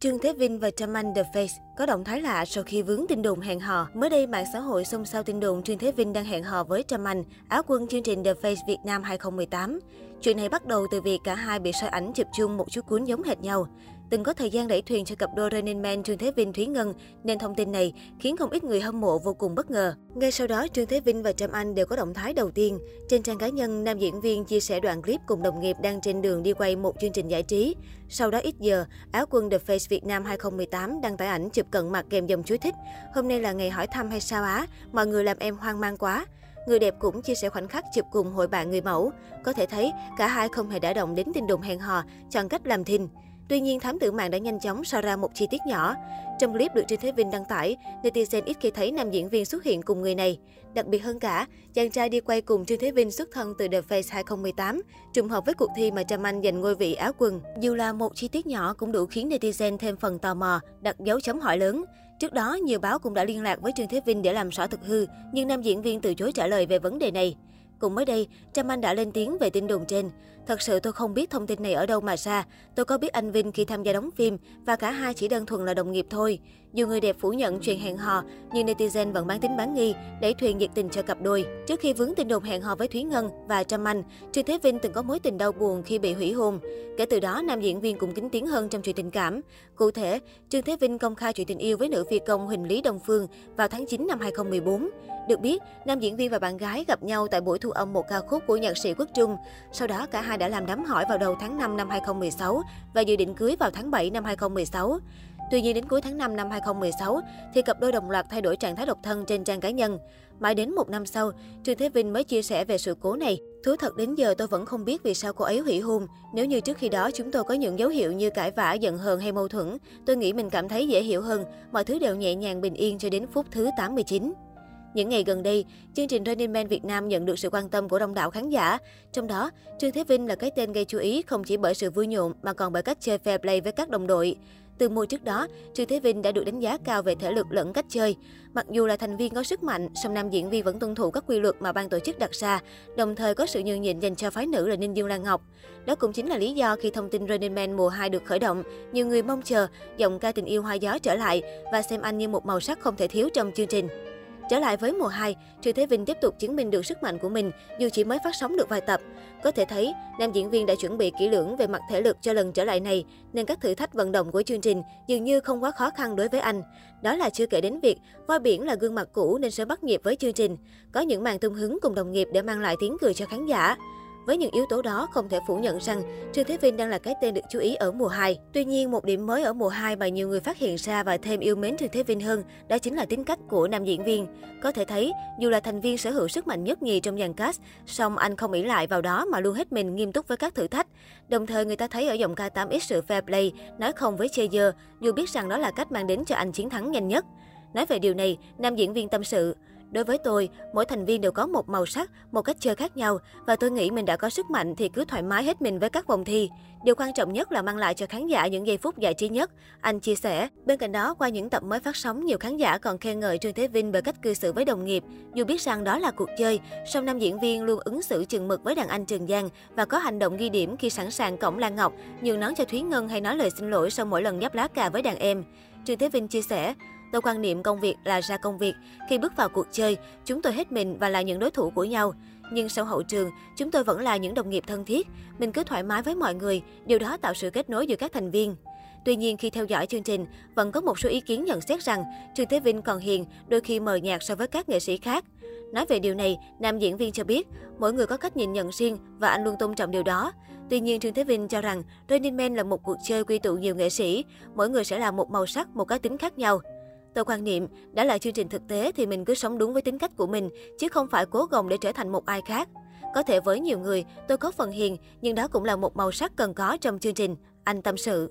Trương Thế Vinh và Trâm Anh The Face có động thái lạ sau khi vướng tin đồn hẹn hò. Mới đây, mạng xã hội xôn xao tin đồn Trương Thế Vinh đang hẹn hò với Trâm Anh, áo quân chương trình The Face Việt Nam 2018. Chuyện này bắt đầu từ việc cả hai bị soi ảnh chụp chung một chú cuốn giống hệt nhau. Từng có thời gian đẩy thuyền cho cặp đôi Running Man Trương Thế Vinh Thúy Ngân, nên thông tin này khiến không ít người hâm mộ vô cùng bất ngờ. Ngay sau đó, Trương Thế Vinh và Trâm Anh đều có động thái đầu tiên. Trên trang cá nhân, nam diễn viên chia sẻ đoạn clip cùng đồng nghiệp đang trên đường đi quay một chương trình giải trí. Sau đó ít giờ, áo quân The Face Việt Nam 2018 đăng tải ảnh chụp cận mặt kèm dòng chú thích. Hôm nay là ngày hỏi thăm hay sao á? Mọi người làm em hoang mang quá. Người đẹp cũng chia sẻ khoảnh khắc chụp cùng hội bạn người mẫu. Có thể thấy, cả hai không hề đã động đến tin đồn hẹn hò, chọn cách làm thinh. Tuy nhiên, thám tử mạng đã nhanh chóng so ra một chi tiết nhỏ. Trong clip được Trương Thế Vinh đăng tải, netizen ít khi thấy nam diễn viên xuất hiện cùng người này. Đặc biệt hơn cả, chàng trai đi quay cùng Trương Thế Vinh xuất thân từ The Face 2018, trùng hợp với cuộc thi mà Trâm Anh giành ngôi vị áo quần. Dù là một chi tiết nhỏ cũng đủ khiến netizen thêm phần tò mò, đặt dấu chấm hỏi lớn. Trước đó, nhiều báo cũng đã liên lạc với Trương Thế Vinh để làm rõ thực hư, nhưng nam diễn viên từ chối trả lời về vấn đề này. Cũng mới đây, Trâm Anh đã lên tiếng về tin đồn trên. Thật sự tôi không biết thông tin này ở đâu mà ra. Tôi có biết anh Vinh khi tham gia đóng phim và cả hai chỉ đơn thuần là đồng nghiệp thôi. Dù người đẹp phủ nhận chuyện hẹn hò, nhưng netizen vẫn bán tính bán nghi, đẩy thuyền nhiệt tình cho cặp đôi. Trước khi vướng tin đồn hẹn hò với Thúy Ngân và Trâm Anh, Trương Thế Vinh từng có mối tình đau buồn khi bị hủy hôn. Kể từ đó, nam diễn viên cũng kính tiếng hơn trong chuyện tình cảm. Cụ thể, Trương Thế Vinh công khai chuyện tình yêu với nữ phi công Huỳnh Lý Đông Phương vào tháng 9 năm 2014. Được biết, nam diễn viên và bạn gái gặp nhau tại buổi thu âm một ca khúc của nhạc sĩ Quốc Trung. Sau đó, cả hai đã làm đám hỏi vào đầu tháng 5 năm 2016 và dự định cưới vào tháng 7 năm 2016. Tuy nhiên đến cuối tháng 5 năm 2016 thì cặp đôi đồng loạt thay đổi trạng thái độc thân trên trang cá nhân. Mãi đến một năm sau, Trương Thế Vinh mới chia sẻ về sự cố này. Thú thật đến giờ tôi vẫn không biết vì sao cô ấy hủy hôn. Nếu như trước khi đó chúng tôi có những dấu hiệu như cãi vã, giận hờn hay mâu thuẫn, tôi nghĩ mình cảm thấy dễ hiểu hơn, mọi thứ đều nhẹ nhàng bình yên cho đến phút thứ 89. Những ngày gần đây, chương trình Running Man Việt Nam nhận được sự quan tâm của đông đảo khán giả. Trong đó, Trương Thế Vinh là cái tên gây chú ý không chỉ bởi sự vui nhộn mà còn bởi cách chơi fair play với các đồng đội. Từ mùa trước đó, Trương Thế Vinh đã được đánh giá cao về thể lực lẫn cách chơi. Mặc dù là thành viên có sức mạnh, song nam diễn viên vẫn tuân thủ các quy luật mà ban tổ chức đặt ra, đồng thời có sự nhường nhịn dành cho phái nữ là Ninh Dương Lan Ngọc. Đó cũng chính là lý do khi thông tin Running Man mùa 2 được khởi động, nhiều người mong chờ giọng ca tình yêu hoa gió trở lại và xem anh như một màu sắc không thể thiếu trong chương trình. Trở lại với mùa 2, Trương Thế Vinh tiếp tục chứng minh được sức mạnh của mình dù chỉ mới phát sóng được vài tập. Có thể thấy, nam diễn viên đã chuẩn bị kỹ lưỡng về mặt thể lực cho lần trở lại này, nên các thử thách vận động của chương trình dường như không quá khó khăn đối với anh. Đó là chưa kể đến việc voi biển là gương mặt cũ nên sẽ bắt nhịp với chương trình. Có những màn tung hứng cùng đồng nghiệp để mang lại tiếng cười cho khán giả. Với những yếu tố đó, không thể phủ nhận rằng Trương Thế Vinh đang là cái tên được chú ý ở mùa 2. Tuy nhiên, một điểm mới ở mùa 2 mà nhiều người phát hiện ra và thêm yêu mến Trương Thế Vinh hơn, đó chính là tính cách của nam diễn viên. Có thể thấy, dù là thành viên sở hữu sức mạnh nhất nhì trong dàn cast, song anh không ỷ lại vào đó mà luôn hết mình nghiêm túc với các thử thách. Đồng thời, người ta thấy ở giọng ca 8X sự fair play, nói không với chê dơ, dù biết rằng đó là cách mang đến cho anh chiến thắng nhanh nhất. Nói về điều này, nam diễn viên tâm sự. Đối với tôi, mỗi thành viên đều có một màu sắc, một cách chơi khác nhau và tôi nghĩ mình đã có sức mạnh thì cứ thoải mái hết mình với các vòng thi. Điều quan trọng nhất là mang lại cho khán giả những giây phút giải trí nhất, anh chia sẻ. Bên cạnh đó, qua những tập mới phát sóng, nhiều khán giả còn khen ngợi Trương Thế Vinh về cách cư xử với đồng nghiệp. Dù biết rằng đó là cuộc chơi, song nam diễn viên luôn ứng xử chừng mực với đàn anh Trường Giang và có hành động ghi điểm khi sẵn sàng cổng Lan Ngọc, nhường nón cho Thúy Ngân hay nói lời xin lỗi sau mỗi lần nhấp lá cà với đàn em. Trương Thế Vinh chia sẻ, Tôi quan niệm công việc là ra công việc. Khi bước vào cuộc chơi, chúng tôi hết mình và là những đối thủ của nhau. Nhưng sau hậu trường, chúng tôi vẫn là những đồng nghiệp thân thiết. Mình cứ thoải mái với mọi người, điều đó tạo sự kết nối giữa các thành viên. Tuy nhiên, khi theo dõi chương trình, vẫn có một số ý kiến nhận xét rằng Trương Thế Vinh còn hiền, đôi khi mờ nhạt so với các nghệ sĩ khác. Nói về điều này, nam diễn viên cho biết, mỗi người có cách nhìn nhận riêng và anh luôn tôn trọng điều đó. Tuy nhiên, Trương Thế Vinh cho rằng Running Man là một cuộc chơi quy tụ nhiều nghệ sĩ, mỗi người sẽ là một màu sắc, một cá tính khác nhau. Tôi quan niệm, đã là chương trình thực tế thì mình cứ sống đúng với tính cách của mình, chứ không phải cố gồng để trở thành một ai khác. Có thể với nhiều người, tôi có phần hiền, nhưng đó cũng là một màu sắc cần có trong chương trình. Anh tâm sự.